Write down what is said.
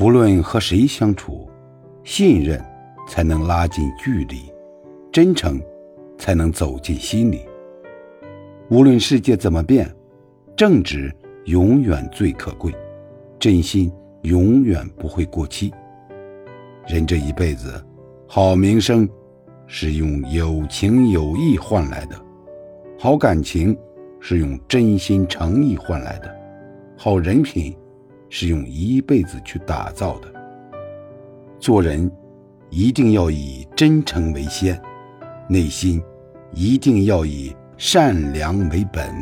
无论和谁相处，信任才能拉近距离，真诚才能走进心里。无论世界怎么变，正直永远最可贵，真心永远不会过期。人这一辈子，好名声是用有情有义换来的，好感情是用真心诚意换来的，好人品。是用一辈子去打造的。做人一定要以真诚为先，内心一定要以善良为本。